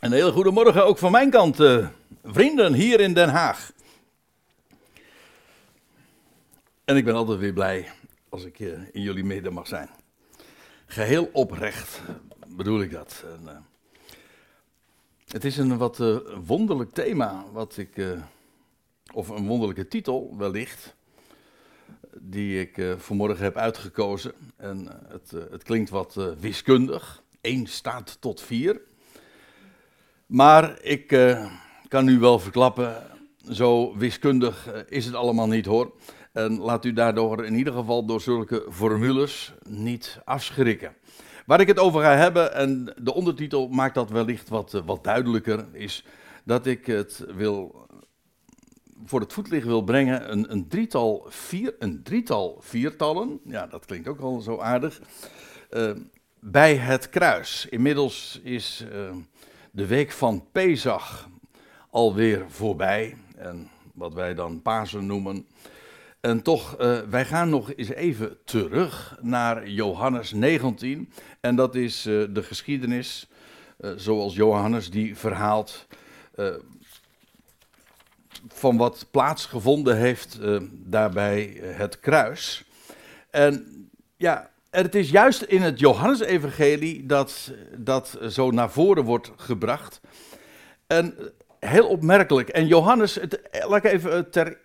Een hele goede morgen ook van mijn kant, uh, vrienden hier in Den Haag. En ik ben altijd weer blij als ik uh, in jullie midden mag zijn. Geheel oprecht bedoel ik dat. En, uh, het is een wat wonderlijk thema, wat ik, of een wonderlijke titel wellicht, die ik vanmorgen heb uitgekozen. En het, het klinkt wat wiskundig. 1 staat tot 4. Maar ik uh, kan u wel verklappen, zo wiskundig uh, is het allemaal niet hoor. En laat u daardoor in ieder geval door zulke formules niet afschrikken. Waar ik het over ga hebben, en de ondertitel maakt dat wellicht wat, uh, wat duidelijker, is dat ik het wil voor het voetlicht wil brengen een, een, drietal, vier, een drietal viertallen. Ja, dat klinkt ook al zo aardig. bij het kruis. Inmiddels is de week van Pesach alweer voorbij. En wat wij dan Pasen noemen. En toch, uh, wij gaan nog eens even terug naar Johannes 19. En dat is uh, de geschiedenis uh, zoals Johannes die verhaalt van wat plaatsgevonden heeft daarbij het kruis. En ja, het is juist in het Johannesevangelie dat dat zo naar voren wordt gebracht. En heel opmerkelijk. En Johannes, het, laat ik even ter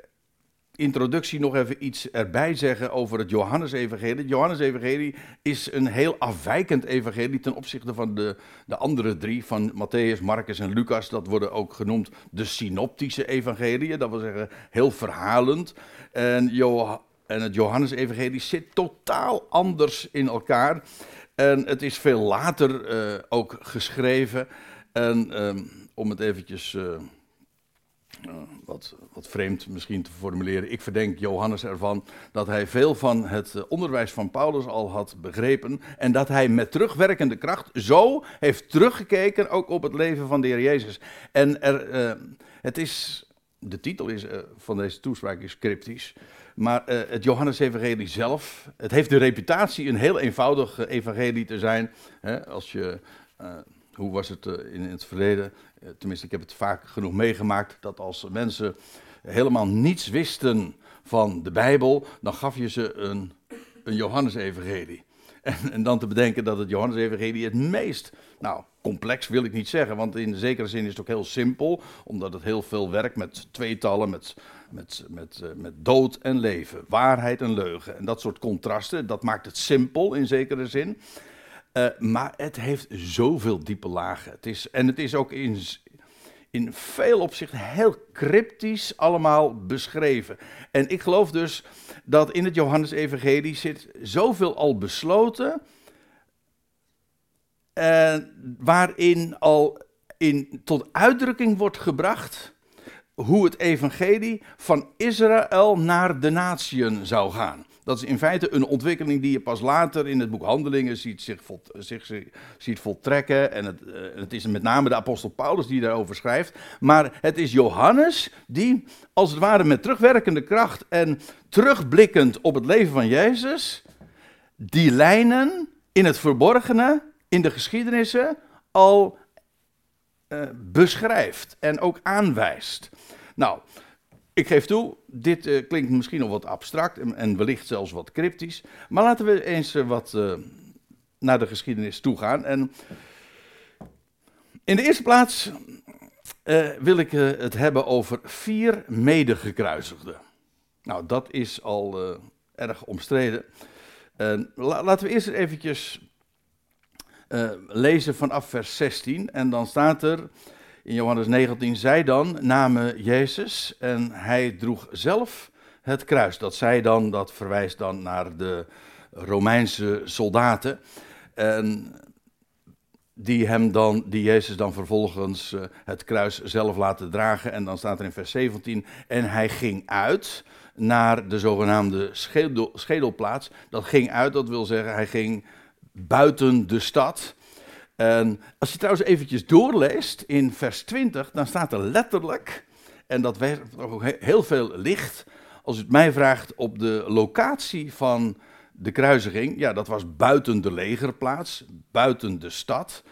introductie nog even iets erbij zeggen over het Johannesevangelie. Het Johannesevangelie is een heel afwijkend evangelie ten opzichte van de, de andere drie, van Matthäus, Marcus en Lucas. Dat worden ook genoemd de synoptische evangeliën, dat wil zeggen heel verhalend. En Johannes en het Johannesevangelie zit totaal anders in elkaar. En het is veel later uh, ook geschreven. En um, om het eventjes uh, uh, wat, wat vreemd misschien te formuleren. Ik verdenk Johannes ervan dat hij veel van het onderwijs van Paulus al had begrepen. En dat hij met terugwerkende kracht zo heeft teruggekeken ook op het leven van de Heer Jezus. En er, het is, de titel is, van deze toespraak is cryptisch. Maar uh, het Johannes-evangelie zelf, het heeft de reputatie een heel eenvoudig uh, evangelie te zijn. Hè, als je, uh, hoe was het in, in, het verleden? tenminste, ik heb het vaak genoeg meegemaakt dat als mensen helemaal niets wisten van de Bijbel, dan gaf je ze een, een Johannes-evangelie. En, en, dan te bedenken dat het Johannes-evangelie het meest, nou, complex wil ik niet zeggen, want in zekere zin is het ook heel simpel, omdat het heel veel werkt met tweetallen, met met, met, uh, met dood en leven, waarheid en leugen. En dat soort contrasten, dat maakt het simpel in zekere zin. Uh, maar het heeft zoveel diepe lagen. Het is, en het is ook in, in veel opzichten heel cryptisch allemaal beschreven. En ik geloof dus dat in het Johannes-evangelie zit zoveel al besloten... Uh, waarin al in, tot uitdrukking wordt gebracht hoe het evangelie van Israël naar de natieën zou gaan. Dat is in feite een ontwikkeling die je pas later in het boek Handelingen ziet, zich, zich, voltrekken. En het, uh, het, is met name de apostel Paulus die daarover schrijft. Maar het is Johannes die, als het ware met terugwerkende kracht en terugblikkend op het leven van Jezus, die lijnen in het verborgene, in de geschiedenissen, al uh, beschrijft en ook aanwijst. Nou, ik geef toe, dit uh, klinkt misschien nog wat abstract en, en, wellicht zelfs wat cryptisch. Maar laten we eens uh, wat naar de geschiedenis toe gaan. En in de eerste plaats wil ik het hebben over vier medegekruisigden. Nou, dat is al erg omstreden. La laten we eerst eventjes lezen vanaf vers 16. En dan staat er in Johannes 19, zij dan namen Jezus en hij droeg zelf het kruis. Dat zij dan, dat verwijst dan naar de Romeinse soldaten. En die, hem dan, die Jezus dan vervolgens uh, het kruis zelf laten dragen. En dan staat er in vers 17, en hij ging uit naar de zogenaamde schedel, schedelplaats. Dat ging uit, dat wil zeggen, hij ging buiten de stad. En als je trouwens eventjes doorleest in vers 20, dan staat er letterlijk, en dat werkt ook heel veel licht, als het mij vraagt, op de locatie van de kruisiging. Ja, dat was buiten de legerplaats, buiten de stad.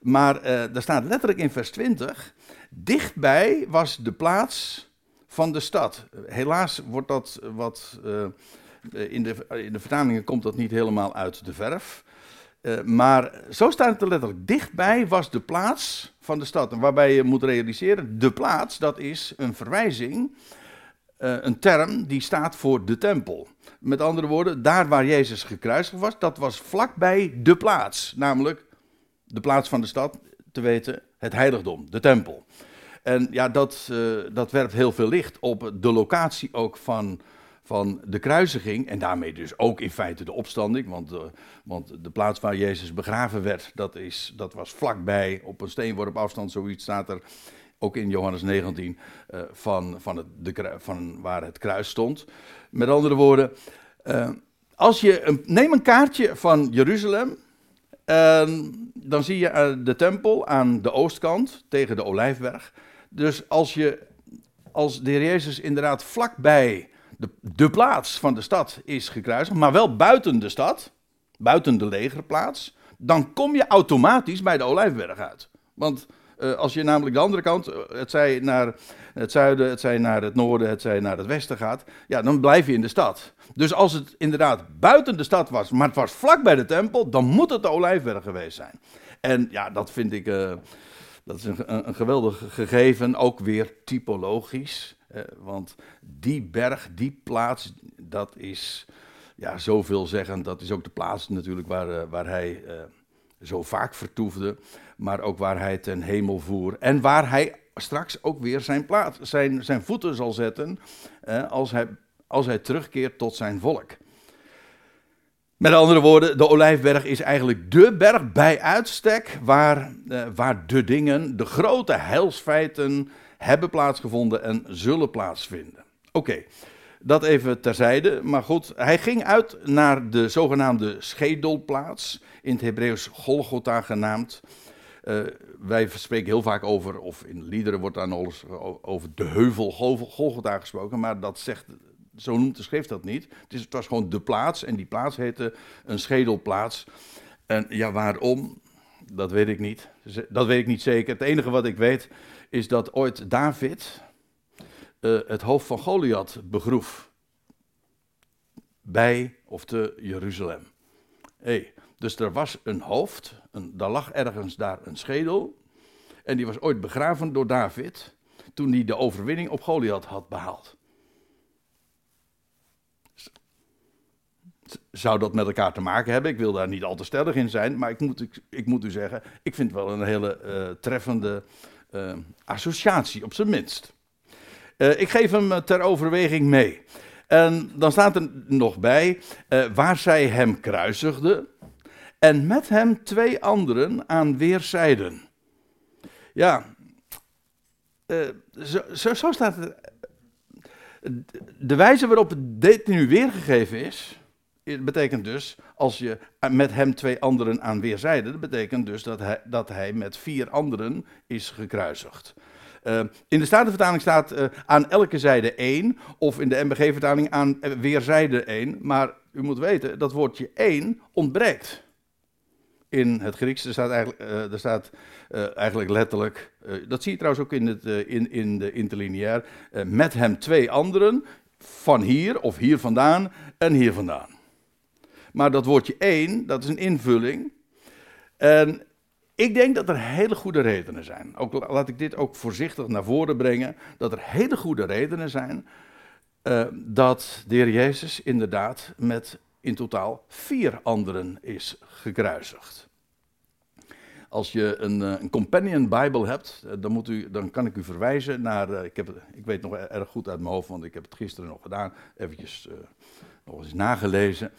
Maar uh, daar staat letterlijk in vers 20: dichtbij was de plaats van de stad. Helaas wordt dat wat. Uh, in, de, in de vertalingen komt dat niet helemaal uit de verf. Uh, maar zo staat het er letterlijk. Dichtbij was de plaats van de stad. En waarbij je moet realiseren, de plaats, dat is een verwijzing, uh, een term die staat voor de tempel. Met andere woorden, daar waar Jezus gekruisigd was, dat was vlakbij de plaats. Namelijk de plaats van de stad, te weten, het heiligdom, de tempel. En ja, dat, uh, dat werpt heel veel licht op de locatie ook van van de kruisiging en daarmee dus ook in feite de opstanding, want, uh, want de plaats waar Jezus begraven werd, dat, is, dat was vlakbij, op een steenworp afstand, zoiets staat er ook in Johannes 19, uh, eh, van, van, het, de, van waar het kruis stond. Met andere woorden, uh, als je een, neem een kaartje van Jeruzalem, dan zie je de tempel aan de oostkant tegen de Olijfberg. Dus als je als de Heer Jezus inderdaad vlakbij de, plaats van de stad is gekruisigd, maar wel buiten de stad, buiten de legerplaats, dan kom je automatisch bij de Olijfberg uit. Want uh, als je namelijk de andere kant, eh, het zij naar het zuiden, het zij naar het noorden, het zij naar het westen gaat, ja, dan blijf je in de stad. Dus als het inderdaad buiten de stad was, maar het was vlak bij de tempel, dan moet het de Olijfberg geweest zijn. En ja, dat vind ik, uh, dat is een, een geweldig gegeven, ook weer typologisch. Eh, want die berg, die plaats, dat is ja, zoveel zeggen. Dat is ook de plaats natuurlijk waar, uh, waar hij uh, zo vaak vertoefde. Maar ook waar hij ten hemel voer. En waar hij straks ook weer zijn, plaats, zijn, zijn voeten zal zetten. als, hij, als hij terugkeert tot zijn volk. Met andere woorden, de Olijfberg is eigenlijk de berg bij uitstek waar, waar de dingen, de grote heilsfeiten hebben plaatsgevonden en zullen plaatsvinden. Oké, dat even terzijde. Maar goed, hij ging uit naar de zogenaamde schedelplaats, in het Hebreeuws Golgotha genaamd. Uh, wij spreken heel vaak over, of in liederen wordt daar nog eens over de heuvel Golgotha gesproken, maar dat zegt, zo noemt de schrift dat niet. Het, is, het was gewoon de plaats en die plaats heette een schedelplaats. En ja, waarom? Dat weet ik niet. Dat weet ik niet zeker. Het enige wat ik weet is dat ooit David uh, het hoofd van Goliath begroef. Bij of te Jeruzalem. Hey, dus er was een hoofd, een, daar lag ergens daar een schedel. En die was ooit begraven door David. Toen hij de overwinning op Goliath had behaald. Zou dat met elkaar te maken hebben? Ik wil daar niet al te stellig in zijn, maar ik moet, ik, moet u zeggen, ik vind het wel een hele uh, treffende uh, associatie, op zijn minst. Uh, ik geef hem eh, ter overweging mee. En dan staat er nog bij waar zij hem kruisigden en met hem twee anderen aan weerszijden. Ja, zo, zo, zo, staat het. De wijze waarop dit nu weergegeven is, betekent dus, als je met hem twee anderen aan weerzijde, dat betekent dus dat hij, dat hij met vier anderen is gekruisigd. Uh, in de Statenvertaling staat uh, aan elke zijde één, of in de MBG-vertaling aan weerzijde één. Maar u moet weten, dat woordje één ontbreekt. In het Grieks, er staat eigenlijk, er staat, eigenlijk letterlijk, dat zie je trouwens ook in, het, in, in de interlineair, met hem twee anderen, van hier of hier vandaan en hier vandaan. Maar dat woordje één, dat is een invulling. En ik denk dat er hele goede redenen zijn. Ook, laat ik dit ook voorzichtig naar voren brengen. Dat er hele goede redenen zijn uh, dat de Heer Jezus inderdaad met in totaal vier anderen is gekruisigd. Als je een, uh, een companion Bible hebt, uh, dan, moet u, dan kan ik u verwijzen naar, ik, heb, ik weet nog erg goed uit mijn hoofd, want ik heb het gisteren nog gedaan, eventjes nog eens nagelezen.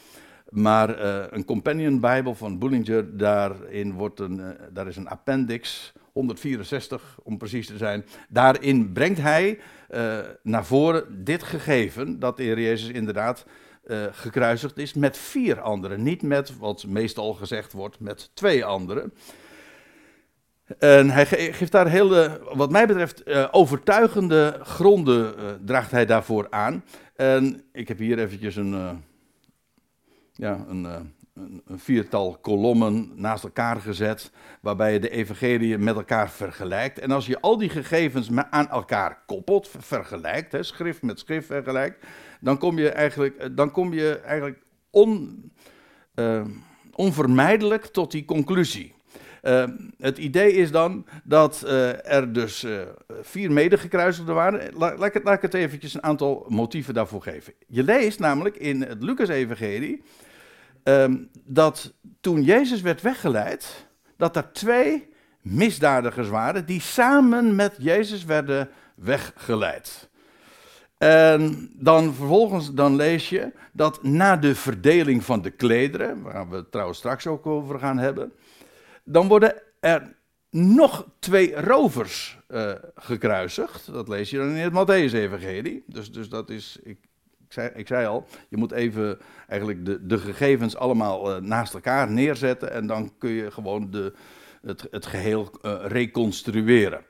Maar uh, een companion Bijbel van Bullinger, daarin wordt een, uh, daar is een appendix, 164 om precies te zijn. Daarin brengt hij uh, naar voren dit gegeven, dat de Heer Jezus inderdaad gekruisigd is met vier anderen. Niet met, wat meestal gezegd wordt, met twee anderen. En hij geeft daar hele, wat mij betreft, overtuigende gronden draagt hij daarvoor aan. En ik heb hier eventjes een ja, een, uh, een, een, viertal kolommen naast elkaar gezet, waarbij je de evangelie met elkaar vergelijkt. En als je al die gegevens aan elkaar koppelt, vergelijkt, hè, schrift met schrift vergelijkt, dan kom je eigenlijk, eh, dan kom je eigenlijk on, uh, onvermijdelijk tot die conclusie. Uh, het idee is dan dat uh, er dus uh, vier medegekruisigden waren. La, laat, ik, het eventjes een aantal motieven daarvoor geven. Je leest namelijk in het Lucas-evangelie um, dat toen Jezus werd weggeleid, dat er twee misdadigers waren die samen met Jezus werden weggeleid. En dan vervolgens dan lees je dat na de verdeling van de klederen, waar we het trouwens straks ook over gaan hebben, dan worden er nog twee rovers uh, gekruisigd. Dat lees je dan in het Matthäus-evangelie. Dus, dus dat is, ik, ik, zei, ik zei al, je moet even eigenlijk de, de gegevens allemaal uh, naast elkaar neerzetten en dan kun je gewoon de, het, het geheel uh, reconstrueren.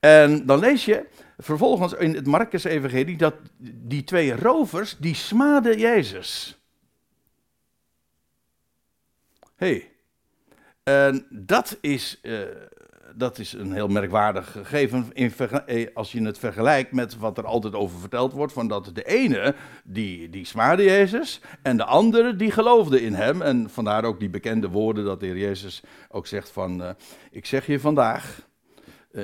En dan lees je vervolgens in het Marcus-evangelie dat die twee rovers, die smaden Jezus. hey, en dat is, uh, dat is een heel merkwaardig gegeven in, eh, als je het vergelijkt met wat er altijd over verteld wordt. Van dat de ene, die, die smaadde Jezus en de andere, die geloofde in hem. En vandaar ook die bekende woorden dat de Heer Jezus ook zegt van, uh, ik zeg je vandaag,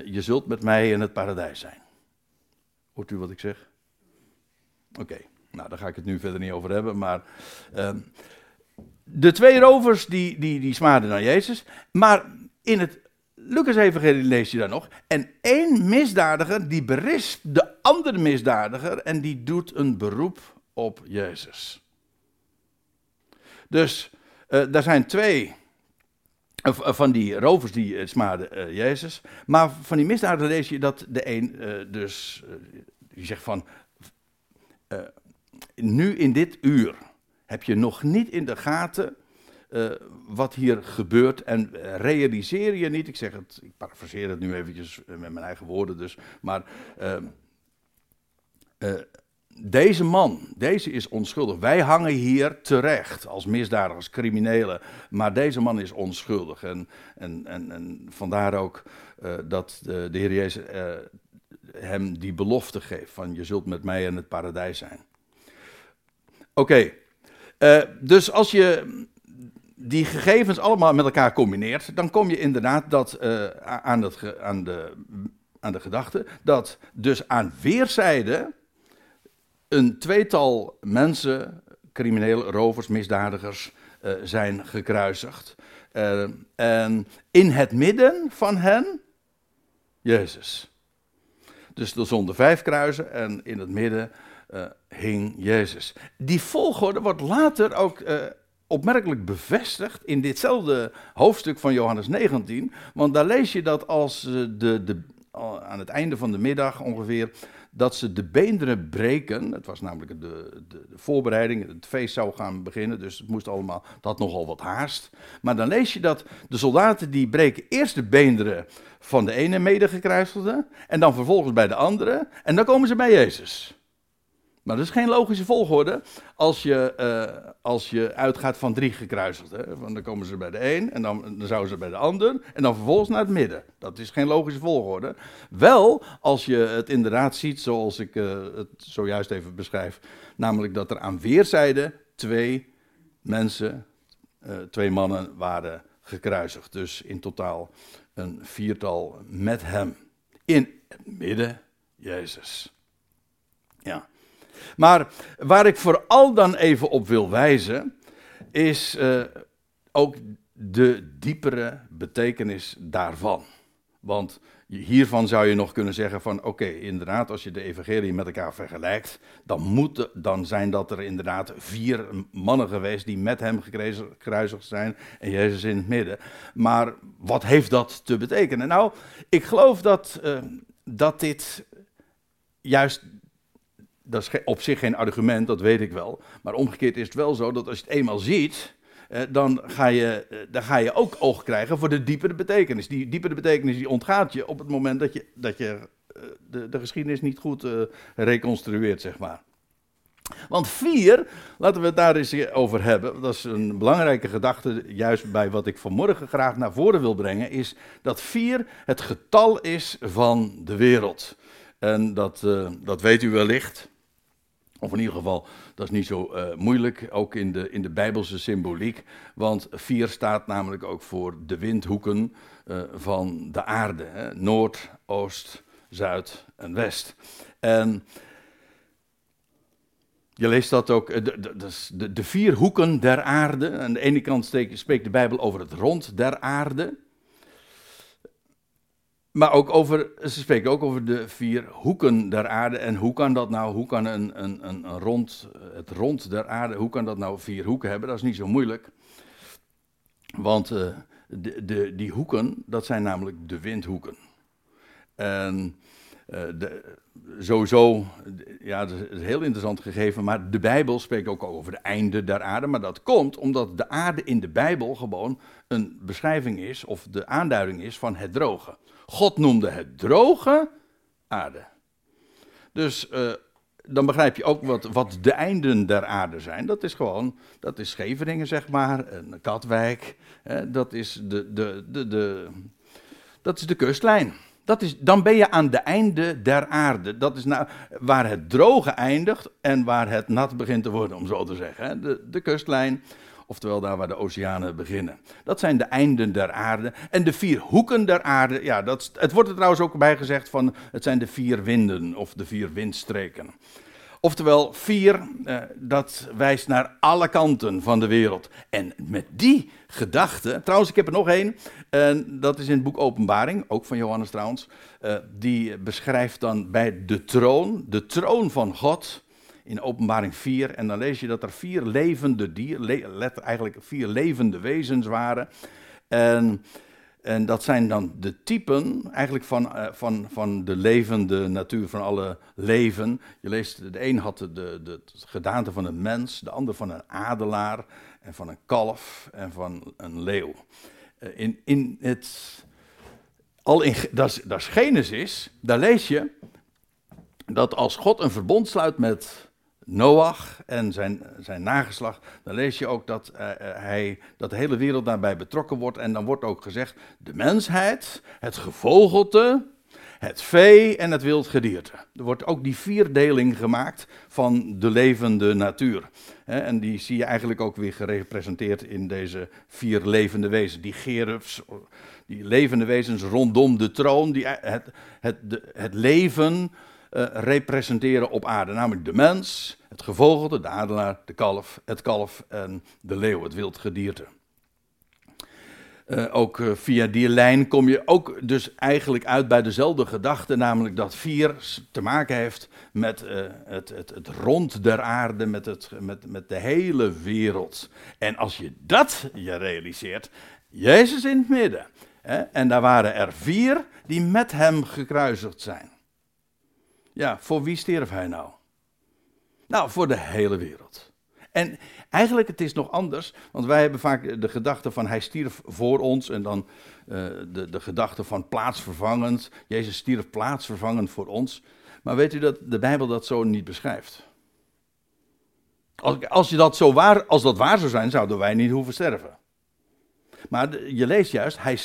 je zult met mij in het paradijs zijn. Hoort u wat ik zeg? Oké, nou daar ga ik het nu verder niet over hebben, maar... De twee rovers die, die, die smaden naar Jezus. Maar in het Lucas-evangelie lees je daar nog. En één misdadiger die berispt de andere misdadiger en die doet een beroep op Jezus. Dus uh, daar zijn twee uh, van die rovers die uh, smaden Jezus. Maar van die misdadiger lees je dat de een dus, die zegt van, nu in dit uur heb je nog niet in de gaten uh, wat hier gebeurt en realiseer je niet, ik zeg het, ik parafraseer het nu eventjes met mijn eigen woorden dus, maar uh, uh, deze man, deze is onschuldig. Wij hangen hier terecht als misdadigers, criminelen, maar deze man is onschuldig. En, en, en, en vandaar ook dat de, de Heer Jezus hem die belofte geeft van je zult met mij in het paradijs zijn. Oké. Uh, dus als je die gegevens allemaal met elkaar combineert, dan kom je inderdaad dat, uh, aan, aan, de, aan de gedachte dat dus aan weerszijden een tweetal mensen, criminele rovers, misdadigers, uh, zijn gekruisigd. en in het midden van hen, Jezus. Dus er stonden vijf kruisen en in het midden uh, hing Jezus. Die volgorde wordt later ook uh, opmerkelijk bevestigd in ditzelfde hoofdstuk van Johannes 19. Want daar lees je dat als de, de, aan het einde van de middag ongeveer, dat ze de beenderen breken. Het was namelijk de, de, de, voorbereiding, het feest zou gaan beginnen, dus het moest allemaal, dat nogal wat haast. Maar dan lees je dat de soldaten die breken eerst de beenderen van de ene medegekruisigde en dan vervolgens bij de andere en dan komen ze bij Jezus. Maar dat is geen logische volgorde als je, uh, als je uitgaat van drie gekruisigden. Want dan komen ze bij de een en dan, dan zouden ze bij de ander en dan vervolgens naar het midden. Dat is geen logische volgorde. Wel als je het inderdaad ziet zoals ik uh, het zojuist even beschrijf. Namelijk dat er aan weerszijden twee mensen, uh, twee mannen waren gekruisigd. Dus in totaal een viertal met hem. In het midden Jezus. Ja. Maar waar ik vooral dan even op wil wijzen, is uh, ook de diepere betekenis daarvan. Want hiervan zou je nog kunnen zeggen van oké, inderdaad, als je de evangelie met elkaar vergelijkt, dan, moet, dan zijn dat er inderdaad vier mannen geweest die met hem gekruisigd zijn en Jezus in het midden. Maar wat heeft dat te betekenen? Nou, ik geloof dat, uh, dat dit juist dat is op zich geen argument, dat weet ik wel. Maar omgekeerd is het wel zo dat als je het eenmaal ziet, eh, dan, ga je, eh, dan ga je ook oog krijgen voor de diepere betekenis. Die diepere betekenis die ontgaat je op het moment dat je, dat je eh, de, de geschiedenis niet goed reconstrueert, zeg maar. Want vier, laten we het daar eens over hebben. Dat is een belangrijke gedachte, juist bij wat ik vanmorgen graag naar voren wil brengen. Is dat vier het getal is van de wereld. En dat, dat weet u wellicht. Of in ieder geval, dat is niet zo uh, moeilijk, ook in de, in de Bijbelse symboliek. Want vier staat namelijk ook voor de windhoeken uh, van de aarde: hè? Noord, Oost, Zuid en West. En je leest dat ook, de, de, de, de vier hoeken der aarde. Aan de ene kant spreekt de Bijbel over het rond der aarde. Maar ook over, ze spreken ook over de vier hoeken der aarde. En hoe kan dat nou, hoe kan een, een, een, rond, het rond der aarde, hoe kan dat nou vier hoeken hebben? Dat is niet zo moeilijk. Want uh, de, die hoeken, dat zijn namelijk de windhoeken. En uh, de, sowieso, ja, dat is een heel interessant gegeven, maar de Bijbel spreekt ook over de einde der aarde. Maar dat komt omdat de aarde in de Bijbel gewoon een beschrijving is, of de aanduiding is van het droge. God noemde het droge aarde. Dus uh, dan begrijp je ook wat, wat de einden der aarde zijn. Dat is gewoon, dat is Scheveningen zeg maar, en Katwijk. Hè, dat, is de, de, de, de, dat is de kustlijn. Dat is, dan ben je aan de einde der aarde. Dat is nou waar het droge eindigt en waar het nat begint te worden, om zo te zeggen. De, de kustlijn, Oftewel daar waar de oceanen beginnen. Dat zijn de einden der aarde. En de vier hoeken der aarde, ja, dat, het wordt er trouwens ook bij gezegd van, het zijn de vier winden of de vier windstreken. Oftewel, vier, eh, dat wijst naar alle kanten van de wereld. En met die gedachte, trouwens, ik heb er nog één, dat is in het boek Openbaring, ook van Johannes trouwens. Eh, die beschrijft dan bij de troon, de troon van God in Openbaring 4. En dan lees je dat er vier levende dieren, le eigenlijk vier levende wezens waren. En, en dat zijn dan de typen eigenlijk van, uh, van, van de levende natuur, van alle leven. Je leest, de een had de, de, de gedaante van een mens, de ander van een adelaar en van een kalf en van een leeuw. Uh, in, in het, al in, dat is Genesis, daar lees je dat als God een verbond sluit met Noach en zijn, zijn nageslacht, dan lees je ook dat, uh, hij, dat de hele wereld daarbij betrokken wordt. En dan wordt ook gezegd, de mensheid, het gevogelte, het vee en het wildgedierte. Er wordt ook die vierdeling gemaakt van de levende natuur. En die zie je eigenlijk ook weer gerepresenteerd in deze vier levende wezens. Die gerubs, die levende wezens rondom de troon, die het, het, de, het leven uh, representeren op aarde. Namelijk de mens, het gevogelte, de adelaar, de kalf, het kalf en de leeuw, het wild gedierte. Uh, ook uh, via die lijn kom je ook dus eigenlijk uit bij dezelfde gedachte, namelijk dat vier te maken heeft met het, het, het, rond der aarde, met, het, met, met de hele wereld. En als je dat je realiseert, Jezus in het midden. En daar waren er vier die met hem gekruisigd zijn. Ja, voor wie stierf hij nou? Nou, voor de hele wereld. En eigenlijk, het is nog anders, want wij hebben vaak de gedachte van hij stierf voor ons en dan uh, de, de gedachte van plaatsvervangend. Jezus stierf plaatsvervangend voor ons. Maar weet u dat de Bijbel dat zo niet beschrijft? Als, als, je dat zo waar, als dat waar zou zijn, zouden wij niet hoeven sterven. Maar je leest juist, hij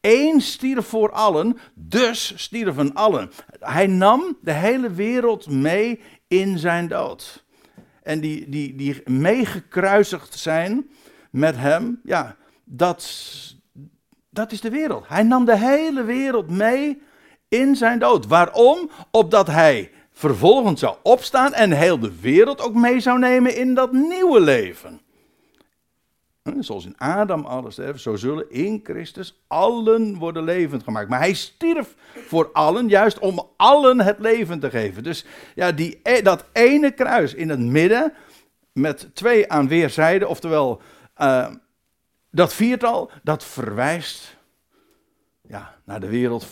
één stierf voor allen, dus stierven allen. Hij nam de hele wereld mee in zijn dood. En die, die, die meegekruisigd zijn met hem, ja, dat, dat is de wereld. Hij nam de hele wereld mee in zijn dood. Waarom? Opdat hij vervolgens zou opstaan en heel de wereld ook mee zou nemen in dat nieuwe leven. Zoals in Adam alles sterven, zo zullen in Christus allen worden levend gemaakt. Maar hij stierf voor allen, juist om allen het leven te geven. Dus ja, die, e, dat ene kruis in het midden, met twee aan weerszijden, oftewel uh, dat viertal, dat verwijst ja, naar de wereld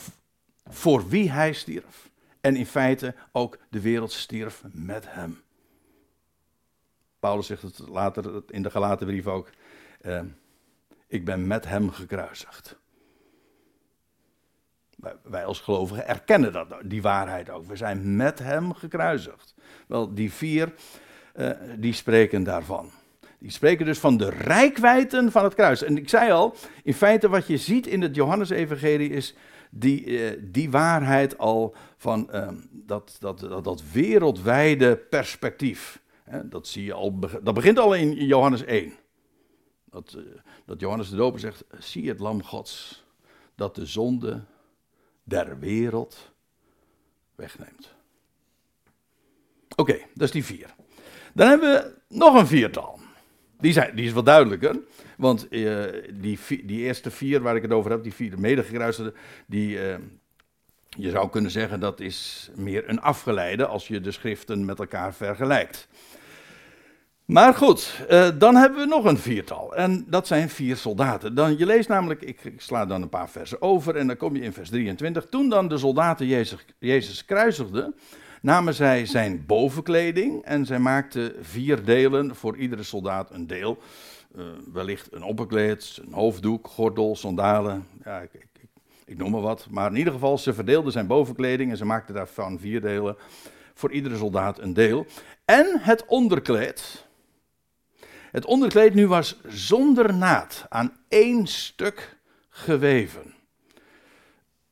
voor wie hij stierf. En in feite ook de wereld stierf met hem. Paulus zegt het later in de gelaten brief ook. Uh, ik ben met hem gekruisigd. Wij als gelovigen erkennen dat, die waarheid ook. We zijn met hem gekruisigd. Wel, die vier, uh, die spreken daarvan. Die spreken dus van de rijkwijden van het kruis. En ik zei al, in feite wat je ziet in het Johannesevangelie is die, uh, die waarheid al van uh, dat, dat, dat, dat, wereldwijde perspectief. dat, zie je al, dat begint al in Johannes 1. Dat, dat Johannes de Doper zegt, zie het lam gods, dat de zonde der wereld wegneemt. Oké, dat is die vier. Dan hebben we nog een viertal. Die, zijn, die is wat duidelijker. Want uh, die, die eerste vier waar ik het over heb, die vier medegekruiselden, die, uh, je zou kunnen zeggen dat is meer een afgeleide als je de schriften met elkaar vergelijkt. Maar goed, uh, dan hebben we nog een viertal. En dat zijn vier soldaten. Dan, je leest namelijk, ik, ik, sla dan een paar versen over en dan kom je in vers 23. Toen dan de soldaten Jezus, Jezus kruisigden, namen zij zijn bovenkleding en zij maakten vier delen, voor iedere soldaat een deel. Uh, wellicht een opperkleed, een hoofddoek, gordel, sandalen, ja, ik, ik, ik, noem maar wat. Maar in ieder geval, ze verdeelden zijn bovenkleding en ze maakten daarvan vier delen. Voor iedere soldaat een deel. En het onderkleed. Het onderkleed nu was zonder naad, aan één stuk geweven.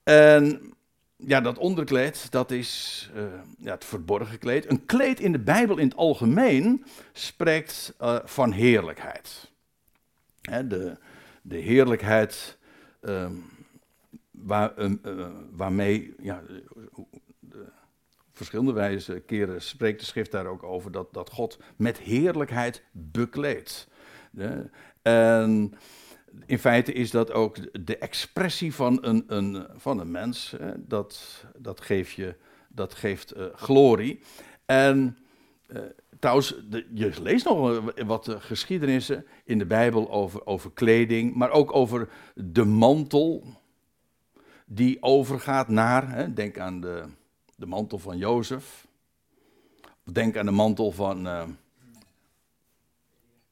En ja, dat onderkleed, dat is uh, ja, het verborgen kleed. Een kleed in de Bijbel in het algemeen spreekt uh, van heerlijkheid. De, de heerlijkheid uh, waar, uh, waarmee, ja, verschillende wijze keren spreekt de schrift daar ook over, dat, dat God met heerlijkheid bekleedt. En in feite is dat ook de expressie van een, een, van een mens. Dat, dat, geeft je, dat geeft uh, glorie. En uh, trouwens, je leest nog wat geschiedenissen in de Bijbel over, over kleding, maar ook over de mantel die overgaat naar, hè, denk aan de, de mantel van Jozef, denk aan de mantel van uh,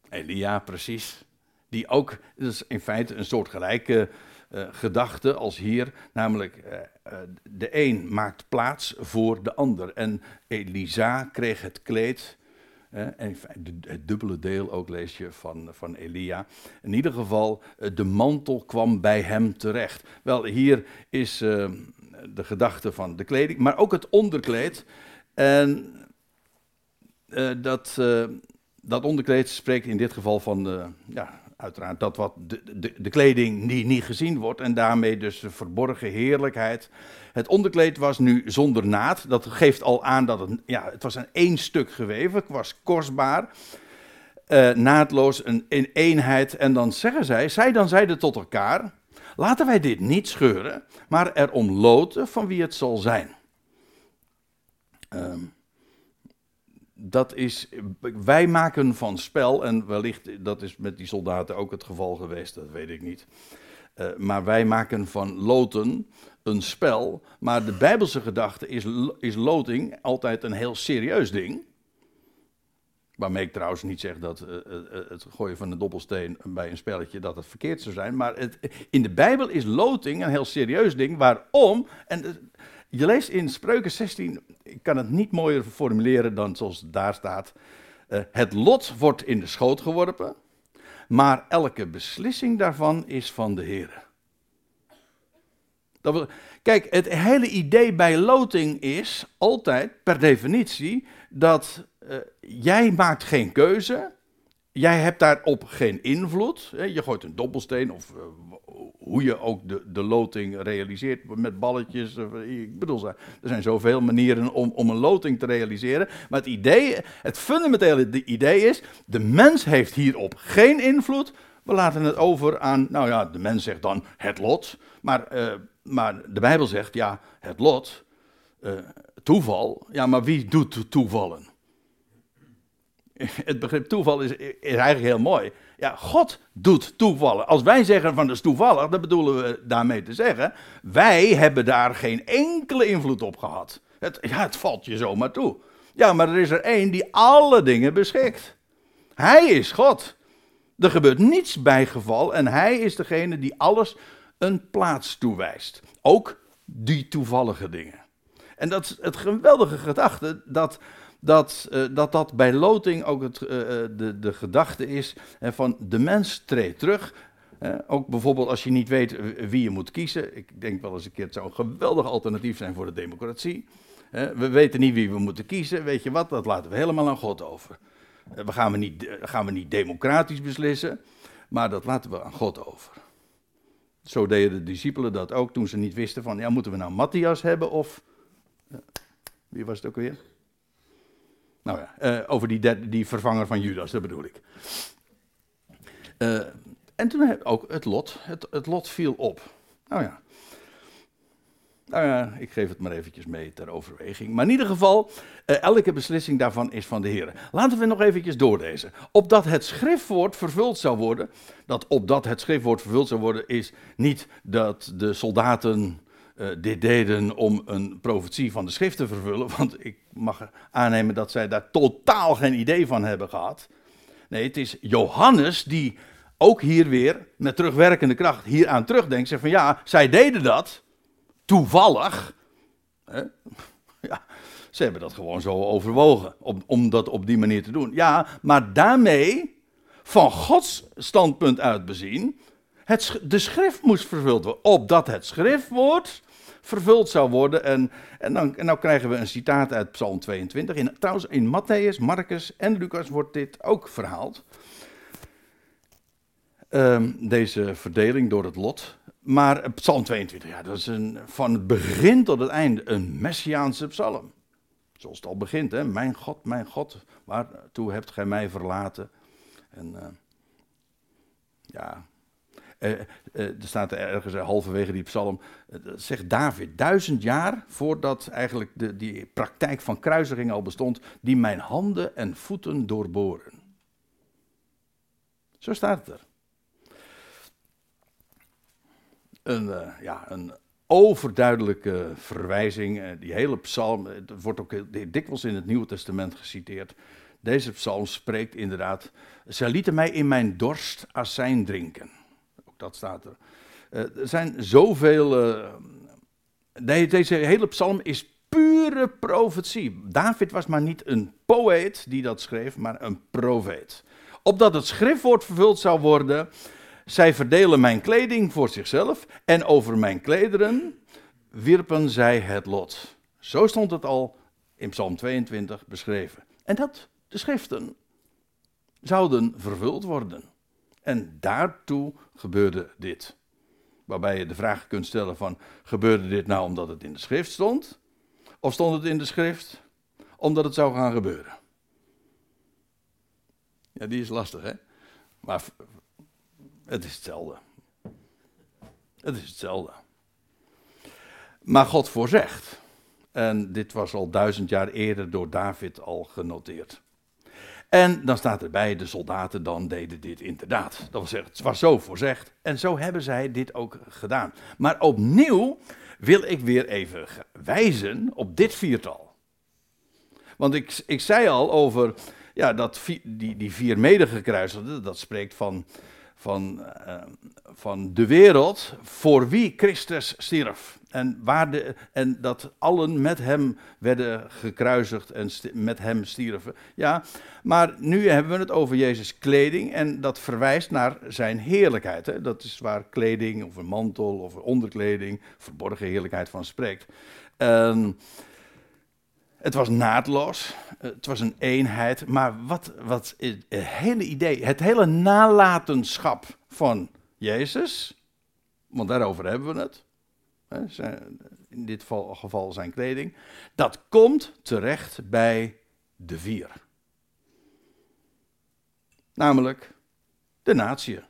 Elia, precies die ook, dus in feite een soort gelijke uh, gedachte als hier, namelijk uh, de een maakt plaats voor de ander. En Elisa kreeg het kleed, en het dubbele deel ook lees je van, van Elia. In ieder geval, de mantel kwam bij hem terecht. Wel, hier is de gedachte van de kleding, maar ook het onderkleed. En dat, dat onderkleed spreekt in dit geval van ja, uiteraard dat wat de, de, kleding die niet gezien wordt en daarmee dus de verborgen heerlijkheid. Het onderkleed was nu zonder naad. Dat geeft al aan dat het, ja, het was een één stuk geweven. Het was kostbaar. Naadloos, een, in eenheid. En dan zeggen zij, zij dan zeiden tot elkaar, laten wij dit niet scheuren, maar er omloten van wie het zal zijn. Um, dat is, wij maken van spel, en wellicht dat is met die soldaten ook het geval geweest, dat weet ik niet. Uh, maar wij maken van loten een spel. Maar de Bijbelse gedachte is, is loting altijd een heel serieus ding. Waarmee ik trouwens niet zeg dat uh, uh, het gooien van een dobbelsteen bij een spelletje dat het verkeerd zou zijn. Maar het, in de Bijbel is loting een heel serieus ding. Waarom? En je leest in Spreuken 16, ik kan het niet mooier formuleren dan zoals daar staat. Het lot wordt in de schoot geworpen, maar elke beslissing daarvan is van de Heer. Kijk, het hele idee bij loting is altijd, per definitie, dat uh, jij maakt geen keuze, jij hebt daarop geen invloed. Je gooit een dobbelsteen of uh, hoe je ook de, de loting realiseert met balletjes. Ik bedoel, er zijn zoveel manieren om, om een loting te realiseren. Maar het idee, het fundamentele idee is, de mens heeft hierop geen invloed. We laten het over aan, nou ja, de mens zegt dan het lot. Maar, maar de Bijbel zegt, ja, het lot, toeval. Ja, maar wie doet toevallen? Het begrip toeval is, is eigenlijk heel mooi. Ja, God doet toevallen. Als wij zeggen van dat is toevallig, dan bedoelen we daarmee te zeggen, wij hebben daar geen enkele invloed op gehad. Het, ja, het valt je zomaar toe. Ja, maar er is er één die alle dingen beschikt. Hij is God. Er gebeurt niets bij geval en hij is degene die alles een plaats toewijst. Ook die toevallige dingen. En dat is het geweldige gedachte dat dat, uh, dat, dat bij loting ook het, uh, de, de gedachte is van de mens treedt terug. ook bijvoorbeeld als je niet weet wie je moet kiezen. Ik denk wel eens een keer, het zou een geweldig alternatief zijn voor de democratie. we weten niet wie we moeten kiezen. Weet je wat, dat laten we helemaal aan God over. we gaan we niet, gaan we niet democratisch beslissen, maar dat laten we aan God over. Zo deden de discipelen dat ook toen ze niet wisten van, ja, moeten we nou Matthias hebben of... wie was het ook weer? Nou ja, uh, over die, die vervanger van Judas, dat bedoel ik. Uh, en toen ook het lot. Het, het lot viel op. Nou ja. Nou ja, ik geef het maar eventjes mee ter overweging. Maar in ieder geval, uh, elke beslissing daarvan is van de Heer. Laten we nog eventjes doorlezen. Opdat het schriftwoord vervuld zou worden. Dat opdat het schriftwoord vervuld zou worden, is niet dat de soldaten uh, dit deden om een profetie van de schrift te vervullen, want ik mag aannemen dat zij daar totaal geen idee van hebben gehad. Nee, het is Johannes die ook hier weer met terugwerkende kracht hieraan terugdenkt. Zegt van ja, zij deden dat toevallig. Hè? Ja, ze hebben dat gewoon zo overwogen om, om dat op die manier te doen. Ja, maar daarmee, van Gods standpunt uit bezien, het, de schrift moest vervuld worden. Opdat het schriftwoord vervuld zou worden. En, en, dan, en nou krijgen we een citaat uit Psalm 22. In, trouwens, in Matthäus, Marcus en Lucas wordt dit ook verhaald. Ehm, deze verdeling door het lot. Maar Psalm 22, ja, dat is een, van het begin tot het einde een messiaanse psalm. Zoals het al begint, hè. Mijn God, mijn God, waartoe hebt gij mij verlaten? En uh, ja, er staat er ergens halverwege die psalm, zegt David, duizend jaar voordat eigenlijk de, die praktijk van kruisiging al bestond, die mijn handen en voeten doorboren. Zo staat het er. Een, ja, een overduidelijke verwijzing. Die hele psalm, wordt ook dikwijls in het Nieuwe Testament geciteerd. Deze psalm spreekt inderdaad. Zij lieten mij in mijn dorst azijn drinken dat staat er. Uh, er zijn zoveel. Uh, deze hele psalm is pure profetie. David was maar niet een poëet die dat schreef, maar een profeet. Opdat het schriftwoord vervuld zou worden. Zij verdelen mijn kleding voor zichzelf en over mijn klederen wierpen zij het lot. Zo stond het al in Psalm 22 beschreven. En dat de schriften zouden vervuld worden. En daartoe gebeurde dit. Waarbij je de vraag kunt stellen van, gebeurde dit nou omdat het in de schrift stond? Of stond het in de schrift omdat het zou gaan gebeuren? Ja, die is lastig, hè? Maar het is hetzelfde. Het is hetzelfde. Maar God voorzegt. En dit was al duizend jaar eerder door David al genoteerd. En dan staat erbij, de soldaten dan deden dit inderdaad. Dat wil zeggen, het was zo voorzegd. En zo hebben zij dit ook gedaan. Maar opnieuw wil ik weer even wijzen op dit viertal. Want ik, ik zei al over ja, dat, die, die vier medegekruisigden, dat spreekt van, van, uh, van de wereld voor wie Christus stierf. En, waar de, en dat allen met hem werden gekruisigd en met hem stierven. Ja, maar nu hebben we het over Jezus' kleding en dat verwijst naar zijn heerlijkheid. Hè? Dat is waar kleding of een mantel of een onderkleding, verborgen heerlijkheid van spreekt. Um, het was naadloos, het was een eenheid, maar wat, wat het hele idee, het hele nalatenschap van Jezus, want daarover hebben we het, in dit geval zijn kleding, dat komt terecht bij de vier. Namelijk de natie.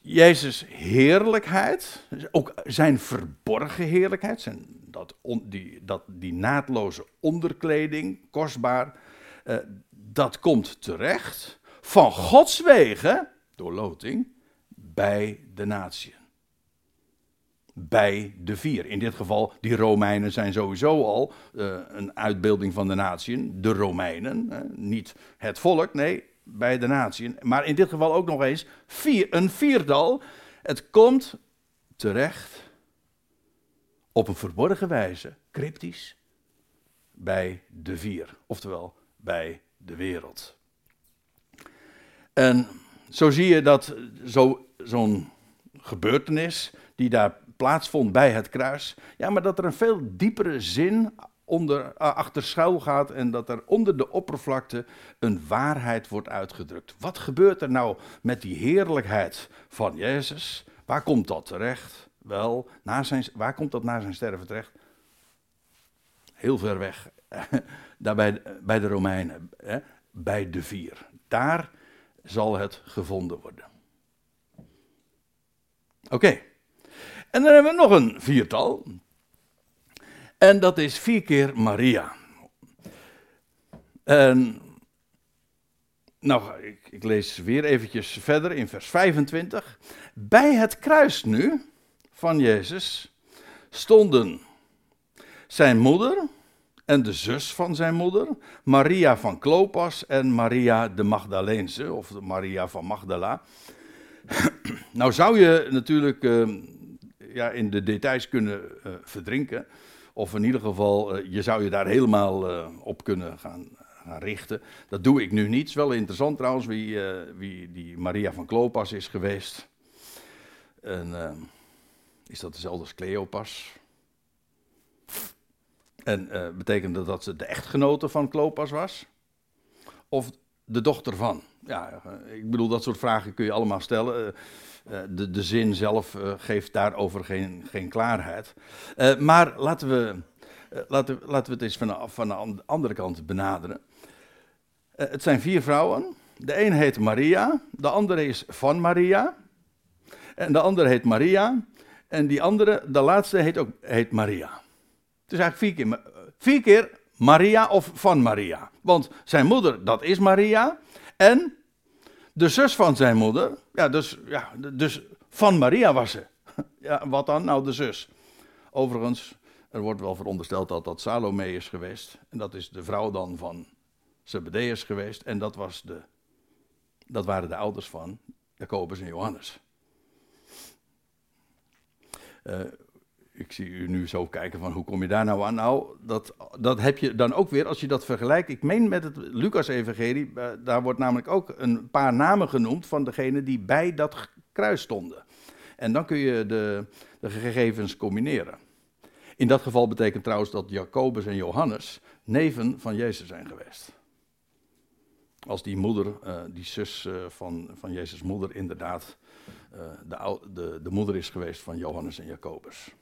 Jezus' heerlijkheid, ook zijn verborgen heerlijkheid, zijn, dat, die, dat, die naadloze onderkleding, kostbaar, eh, dat komt terecht van Gods wegen, door loting, bij de natie bij de vier. In dit geval, die Romeinen zijn sowieso al uh, een uitbeelding van de natie. De Romeinen, niet het volk, nee, bij de natie. Maar in dit geval ook nog eens vier, een viertal. Het komt terecht op een verborgen wijze, cryptisch, bij de vier, oftewel bij de wereld. En zo zie je dat zo'n gebeurtenis die daar plaatsvond bij het kruis, ja, maar dat er een veel diepere zin onder, achter schuil gaat en dat er onder de oppervlakte een waarheid wordt uitgedrukt. Wat gebeurt er nou met die heerlijkheid van Jezus? Waar komt dat terecht? Wel, na zijn, waar komt dat na zijn sterven terecht? Heel ver weg, daar bij, bij de Romeinen, hè? bij de vier. Daar zal het gevonden worden. Oké, en dan hebben we nog een viertal. En dat is vier keer Maria. En, nou, ik, lees weer eventjes verder in vers 25. Bij het kruis nu van Jezus stonden zijn moeder en de zus van zijn moeder, Maria van Klopas en Maria de Magdaleense, of Maria van Magdala. nou zou je natuurlijk uh, ja, in de details kunnen uh, verdrinken. Of in ieder geval, uh, je zou je daar helemaal uh, op kunnen gaan, richten. Dat doe ik nu niet. Het is wel interessant trouwens wie, uh, wie die Maria van Klopas is geweest. En, is dat dezelfde als Cleopas? En betekent dat dat ze de echtgenote van Klopas was? Of de dochter van? Ja, ik bedoel, dat soort vragen kun je allemaal stellen. Uh, de, de zin zelf uh, geeft daarover geen, geen klaarheid. Uh, maar laten we, laten, laten we het eens van van de andere kant benaderen. het zijn vier vrouwen. De een heet Maria, de andere is van Maria. En de andere heet Maria. En die andere, de laatste, heet ook heet Maria. Het is eigenlijk vier keer, vier keer Maria of van Maria. Want zijn moeder, dat is Maria. En de zus van zijn moeder, ja, dus, ja, dus van Maria was ze. Ja, wat dan? Nou, de zus. Overigens, er wordt wel verondersteld dat dat Salome is geweest. En dat is de vrouw dan van Zebedeus geweest. En dat, was de, dat waren de ouders van Jacobus en Johannes. Uh, ik zie u nu zo kijken van hoe kom je daar nou aan? Nou, dat, dat heb je dan ook weer als je dat vergelijkt. Ik meen met het Lucas-evangelie, eh, daar wordt namelijk ook een paar namen genoemd van degenen die bij dat kruis stonden. En dan kun je de, de gegevens combineren. In dat geval betekent trouwens dat Jacobus en Johannes neven van Jezus zijn geweest. Als die moeder, uh, die zus uh, van, van Jezus' moeder, inderdaad de, de, de moeder is geweest van Johannes en Jacobus.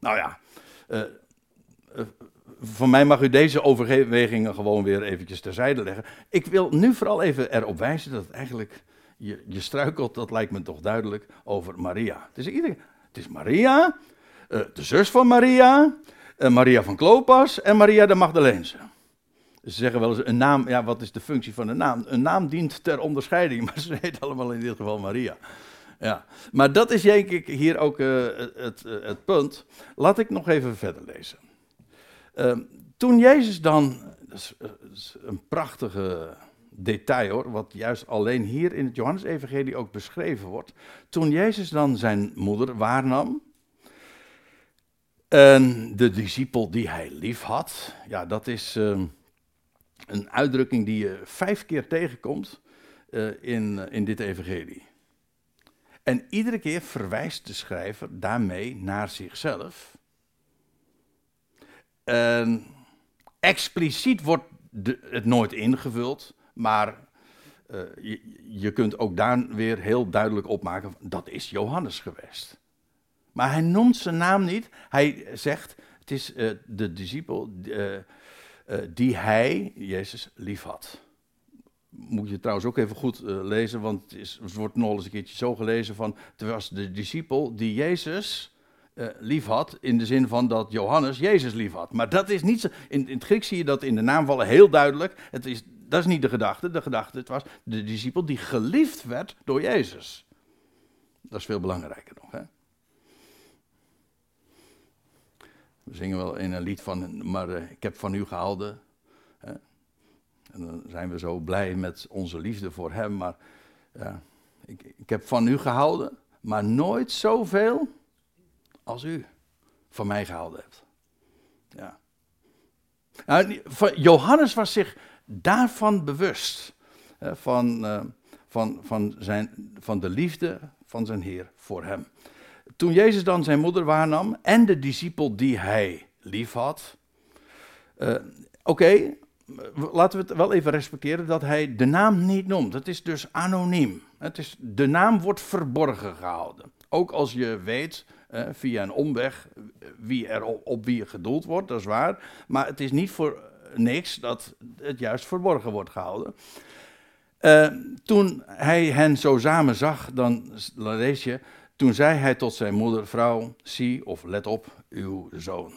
Nou ja, uh, uh, voor mij mag u deze overwegingen gewoon weer eventjes terzijde leggen. Ik wil nu vooral even erop wijzen dat eigenlijk, je, je struikelt, dat lijkt me toch duidelijk, over Maria. Het is, ieder, het is Maria, uh, de zus van Maria, Maria van Klopas en Maria de Magdaleense. Ze zeggen wel eens een naam, ja wat is de functie van een naam? Een naam dient ter onderscheiding, maar ze heet allemaal in dit geval Maria ja. Maar dat is denk ik hier ook uh, het, uh, het, punt. Laat ik nog even verder lezen. Uh, toen Jezus dan, dat is, dat is, een prachtige detail hoor, wat juist alleen hier in het Johannes-evangelie ook beschreven wordt. Toen Jezus dan zijn moeder waarnam, en de discipel die hij lief had, ja, dat is ehm, een uitdrukking die je vijf keer tegenkomt in, in dit evangelie. En iedere keer verwijst de schrijver daarmee naar zichzelf. En expliciet wordt het nooit ingevuld, maar uh, je, je, kunt ook daar weer heel duidelijk opmaken, dat is Johannes geweest. Maar hij noemt zijn naam niet, hij zegt, het is uh, de discipel uh, die hij, Jezus, lief had moet je trouwens ook even goed uh, lezen, want het, is, wordt nog eens een keertje zo gelezen van, het was de discipel die Jezus uh, lief had, in de zin van dat Johannes Jezus lief had. Maar dat is niet zo, in, in het Grieks zie je dat in de naamvallen heel duidelijk, het is, dat is niet de gedachte, de gedachte het was de discipel die geliefd werd door Jezus. Dat is veel belangrijker nog, hè. We zingen wel in een lied van, maar uh, ik heb van u gehouden, en dan zijn we zo blij met onze liefde voor Hem. Maar ik, ik heb van u gehouden, maar nooit zoveel als u. van mij gehouden hebt. Ja. Nou, Johannes was zich daarvan bewust. Van, uh, van, van, zijn, van de liefde van zijn Heer voor hem. Toen Jezus dan zijn moeder waarnam en de discipel die hij lief had. Uh, Oké, laten we het wel even respecteren dat hij de naam niet noemt. Het is dus anoniem. Het is, de naam wordt verborgen gehouden. Ook als je weet eh, via een omweg wie er op, wie gedoeld wordt, dat is waar. Maar het is niet voor niks dat het juist verborgen wordt gehouden. Uh, toen hij hen zo samen zag, dan lees je, toen zei hij tot zijn moeder, vrouw, zie of let op uw zoon.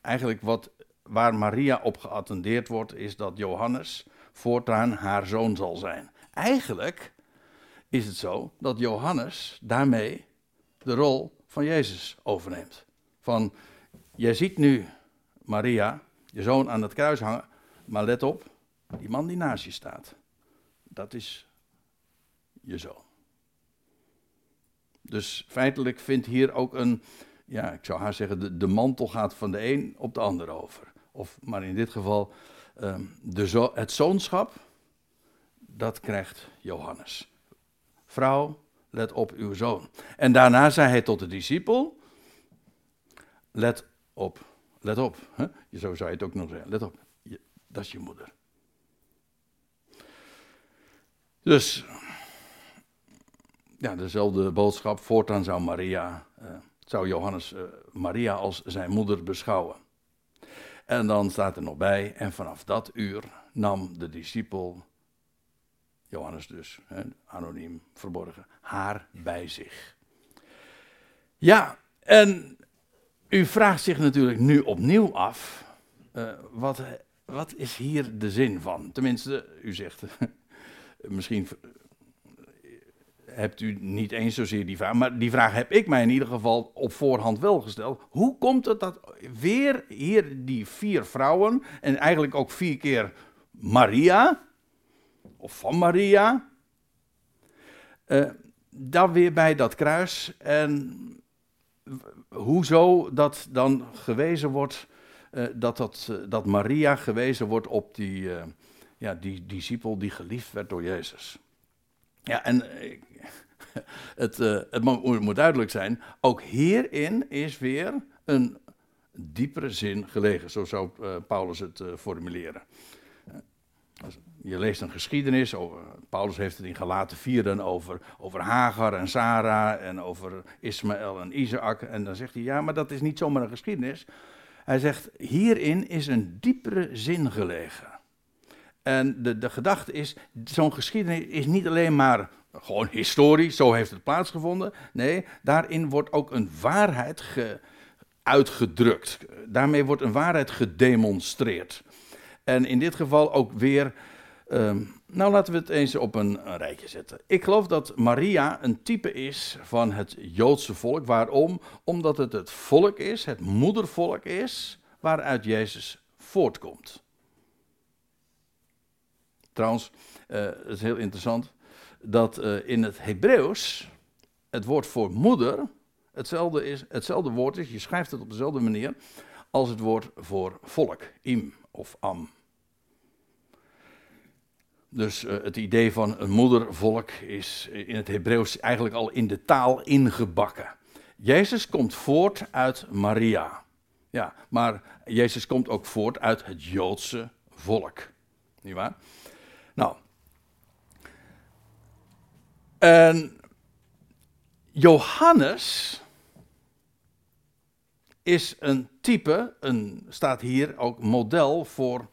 Eigenlijk wat, waar Maria op geattendeerd wordt, is dat Johannes voortaan haar zoon zal zijn. Eigenlijk is het zo dat Johannes daarmee de rol van Jezus overneemt. Van, jij ziet nu Maria, je zoon, aan het kruis hangen, maar let op, die man die naast je staat, dat is je zoon. Dus feitelijk vindt hier ook een, ja, ik zou haar zeggen, de, de mantel gaat van de een op de ander over. Of, maar in dit geval, um, de het zoonschap, dat krijgt Johannes. Vrouw, let op uw zoon. En daarna zei hij tot de discipel, let op, let op. Hè? Zo zou je het ook nog zeggen, let op, dat is je moeder. Dus, ja, dezelfde boodschap, voortaan zou Maria, uh, zou Johannes uh, Maria als zijn moeder beschouwen. En dan staat er nog bij, en vanaf dat uur nam de discipel Johannes dus, anoniem, verborgen, haar bij zich. Ja, en u vraagt zich natuurlijk nu opnieuw af, uh, wat, wat is hier de zin van? Tenminste, u zegt, misschien hebt u niet eens zozeer die vraag, maar die vraag heb ik mij in ieder geval op voorhand wel gesteld. Hoe komt het dat weer hier die vier vrouwen, en eigenlijk ook vier keer Maria, of van Maria. Uh, dan weer bij dat kruis. En hoezo dat dan gewezen wordt, uh, dat, dat, uh, dat Maria gewezen wordt op die, ja, die discipel die geliefd werd door Jezus. Ja, en het, het moet, duidelijk zijn, ook hierin is weer een diepere zin gelegen, zo zou Paulus het formuleren je leest een geschiedenis, over, Paulus heeft het in Galaten 4 dan over, over Hagar en Sarah en over Ismaël en Isaac. En dan zegt hij, ja, maar dat is niet zomaar een geschiedenis. Hij zegt, hierin is een diepere zin gelegen. En de, de gedachte is, zo'n geschiedenis is niet alleen maar gewoon historisch, zo heeft het plaatsgevonden. Nee, daarin wordt ook een waarheid ge, uitgedrukt. Daarmee wordt een waarheid gedemonstreerd. En in dit geval ook weer Um, nou, laten we het eens op een, een, rijtje zetten. Ik geloof dat Maria een type is van het Joodse volk. Waarom? Omdat het het volk is, het moedervolk is, waaruit Jezus voortkomt. Trouwens, uh, het is heel interessant dat uh, in het Hebreeuws het woord voor moeder hetzelfde, is, hetzelfde woord is, je schrijft het op dezelfde manier, als het woord voor volk, im of am. Dus uh, het idee van een moedervolk is in het Hebreeuws eigenlijk al in de taal ingebakken. Jezus komt voort uit Maria. Ja, maar Jezus komt ook voort uit het Joodse volk. Niet waar? Nou. En Johannes is een type, een, staat hier ook model voor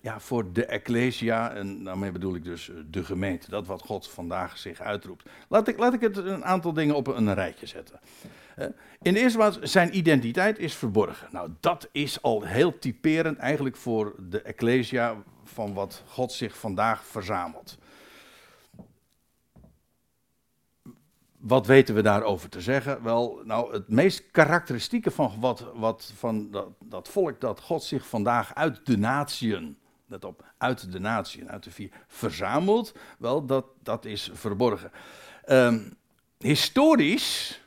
ja, voor de Ecclesia, en daarmee bedoel ik dus eh, de gemeente, dat wat God vandaag zich uitroept. Laat ik, laat ik het een aantal dingen op een rijtje zetten. In de eerste plaats, zijn identiteit is verborgen. Nou, dat is al heel typerend eigenlijk voor de Ecclesia van wat God zich vandaag verzamelt. Wat weten we daarover te zeggen? Wel, nou, het meest karakteristieke van, wat, wat, van dat, dat volk dat God zich vandaag uit de natieën let op, uit de natie en uit de vier, verzameld, wel, dat, dat is verborgen. Um, historisch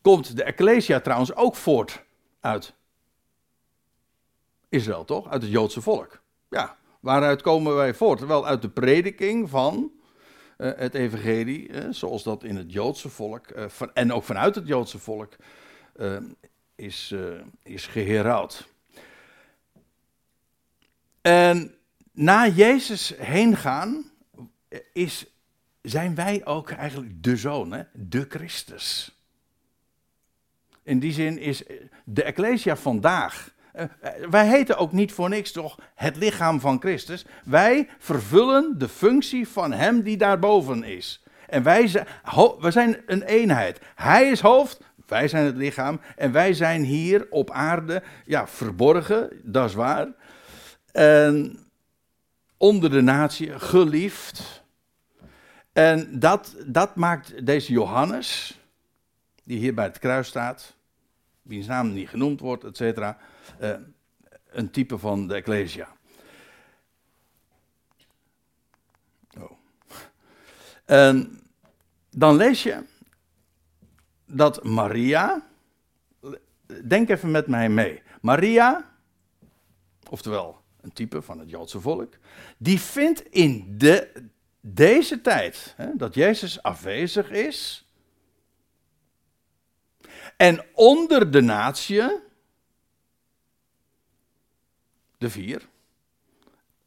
komt de Ecclesia trouwens ook voort uit Israël, toch? Uit het Joodse volk. Ja, waaruit komen wij voort? Wel uit de prediking van uh, het evangelie, uh, zoals dat in het Joodse volk, uh, van, en ook vanuit het Joodse volk, is, is. En na Jezus heen gaan, is, zijn wij ook eigenlijk de zoon, hè? de Christus. In die zin is de Ecclesia vandaag. Uh, wij heten ook niet voor niks toch het lichaam van Christus. Wij vervullen de functie van Hem die daarboven is. En wij zijn, zijn een eenheid. Hij is hoofd, wij zijn het lichaam. En wij zijn hier op aarde, ja, verborgen, dat is waar. En onder de natie, geliefd. En dat, dat maakt deze Johannes, die hier bij het kruis staat, wiens naam niet genoemd wordt, et cetera, uh, een type van de Ecclesia. Oh. En dan lees je dat Maria, denk even met mij mee, Maria, oftewel een type van het Joodse volk, die vindt in de, deze tijd, hè, dat Jezus afwezig is, en onder de natie, de vier,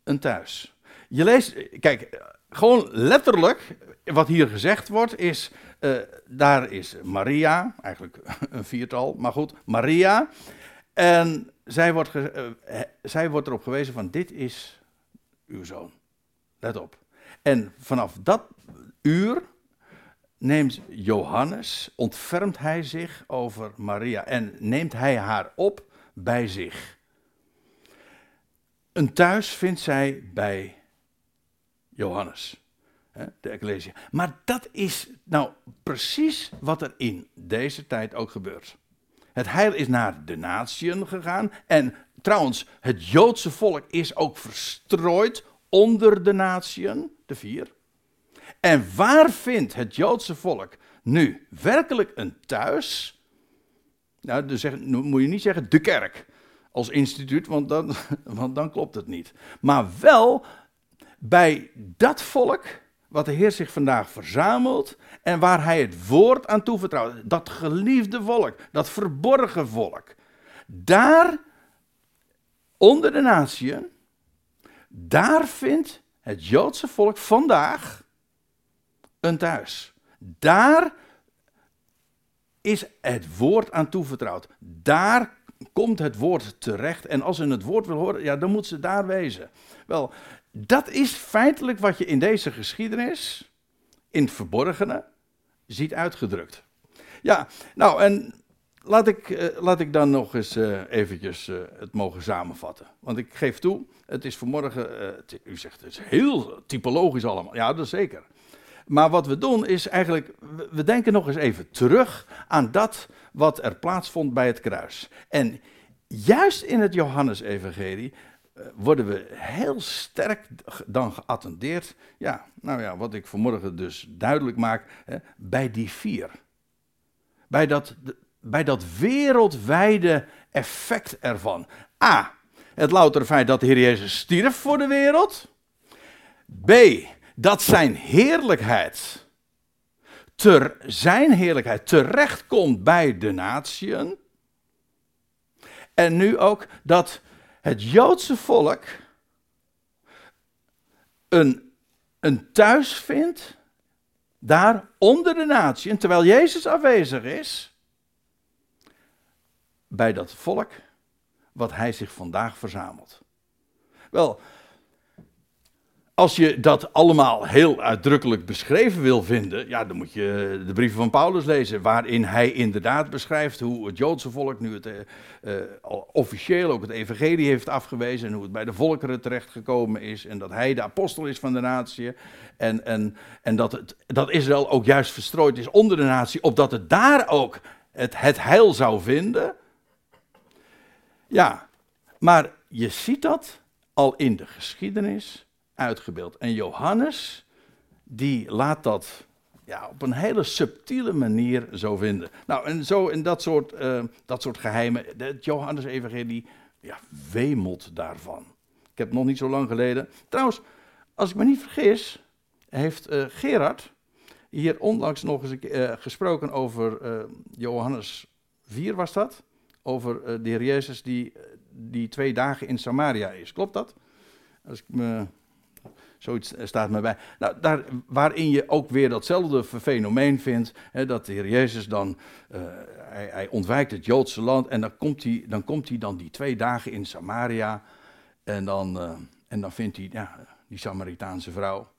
een thuis. Je leest, kijk, gewoon letterlijk, wat hier gezegd wordt, is, uh, daar is Maria, eigenlijk een viertal, maar goed, Maria. En zij wordt, uh, zij wordt erop gewezen van, dit is uw zoon. Let op. En vanaf dat uur neemt Johannes, ontfermt hij zich over Maria en neemt hij haar op bij zich. Een thuis vindt zij bij Johannes, de Ecclesia. Maar dat is nou precies wat er in deze tijd ook gebeurt. Het heil is naar de natieën gegaan. En trouwens, het Joodse volk is ook verstrooid onder de natieën, de vier. En waar vindt het Joodse volk nu werkelijk een thuis? Nou, dus zeg, moet je niet zeggen de kerk als instituut, want dan, want dan klopt het niet. Maar wel bij dat volk wat de Heer zich vandaag verzamelt en waar hij het woord aan toevertrouwt. Dat geliefde volk, dat verborgen volk. Daar, onder de natieën, daar vindt het Joodse volk vandaag een thuis. Daar is het woord aan toevertrouwd. Daar komt het woord terecht. En als ze het woord wil horen, ja, dan moet ze daar wezen. Wel, dat is feitelijk wat je in deze geschiedenis, in het verborgene, ziet uitgedrukt. Ja, nou en laat ik, uh, laat ik dan nog eens uh, eventjes uh, het mogen samenvatten. Want ik geef toe, het is vanmorgen, u zegt het is heel typologisch allemaal. Ja, dat is zeker. Maar wat we doen is eigenlijk, we denken nog eens even terug aan dat wat er plaatsvond bij het kruis. En juist in het Johannesevangelie uh, worden we heel sterk dan geattendeerd. Ja, nou ja, wat ik vanmorgen dus duidelijk maak, hè, bij die vier. Bij dat, bij dat wereldwijde effect ervan. A, het louter feit dat de Heer Jezus stierf voor de wereld. B, dat zijn heerlijkheid, ter, zijn heerlijkheid terechtkomt bij de natieën. En nu ook dat het Joodse volk een, een thuis vindt daar onder de natieën, terwijl Jezus afwezig is, bij dat volk wat hij zich vandaag verzamelt. Wel, als je dat allemaal heel uitdrukkelijk beschreven wil vinden, ja, dan moet je de brieven van Paulus lezen, waarin hij inderdaad beschrijft hoe het Joodse volk nu het uh, officieel ook het evangelie heeft afgewezen en hoe het bij de volkeren terechtgekomen is en dat hij de apostel is van de natie en, en, en dat, het, dat Israël ook juist verstrooid is onder de natie, opdat het daar ook het, het heil zou vinden. Ja, maar je ziet dat al in de geschiedenis uitgebeeld. En Johannes, die laat dat ja, op een hele subtiele manier zo vinden. Nou, en zo in dat soort, uh, dat soort geheimen, het Johannes-evangelie, ja, wemelt daarvan. Ik heb nog niet zo lang geleden. Trouwens, als ik me niet vergis, heeft uh, Gerard hier onlangs nog eens uh, gesproken over Johannes 4, was dat? Over de heer Jezus die, die twee dagen in Samaria is. Klopt dat? Als ik me Zoiets staat me bij. Nou, daar, waarin je ook weer datzelfde fenomeen vindt. Hè, dat de Heer Jezus dan. Uh, hij, hij, ontwijkt het Joodse land. En dan komt, hij, dan komt hij dan die twee dagen in Samaria. En dan, uh, en dan vindt hij ja, die Samaritaanse vrouw.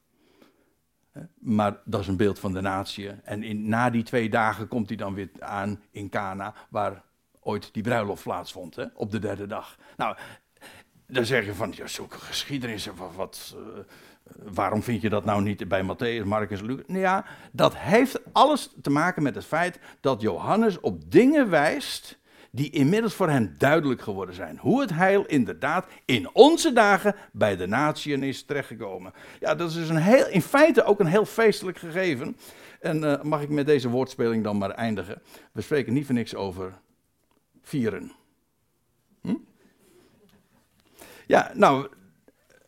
Maar dat is een beeld van de natie. En in, na die twee dagen komt hij dan weer aan in Cana, waar ooit die bruiloft plaatsvond, hè, op de derde dag. Nou, dan zeg je van, ja, zulke geschiedenis, wat, wat waarom vind je dat nou niet bij Matthäus, Marcus, Lucas? Nou ja, dat heeft alles te maken met het feit dat Johannes op dingen wijst die inmiddels voor hen duidelijk geworden zijn. Hoe het heil inderdaad in onze dagen bij de natieën is terechtgekomen. Ja, dat is dus een heel, in feite ook een heel feestelijk gegeven. En uh, mag ik met deze woordspeling dan maar eindigen. We spreken niet voor niks over vieren. Hm? Ja, nou,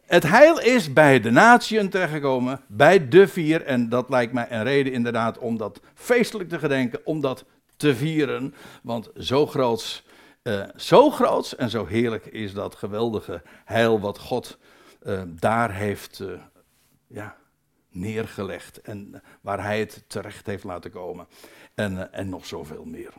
het heil is bij de natieën terechtgekomen, bij de vier. En dat lijkt mij een reden inderdaad om dat feestelijk te gedenken, om dat te vieren. Want zo groots, uh, zo groots en zo heerlijk is dat geweldige heil wat God uh, daar heeft uh, ja, neergelegd. En waar hij het terecht heeft laten komen. En, en nog zoveel meer.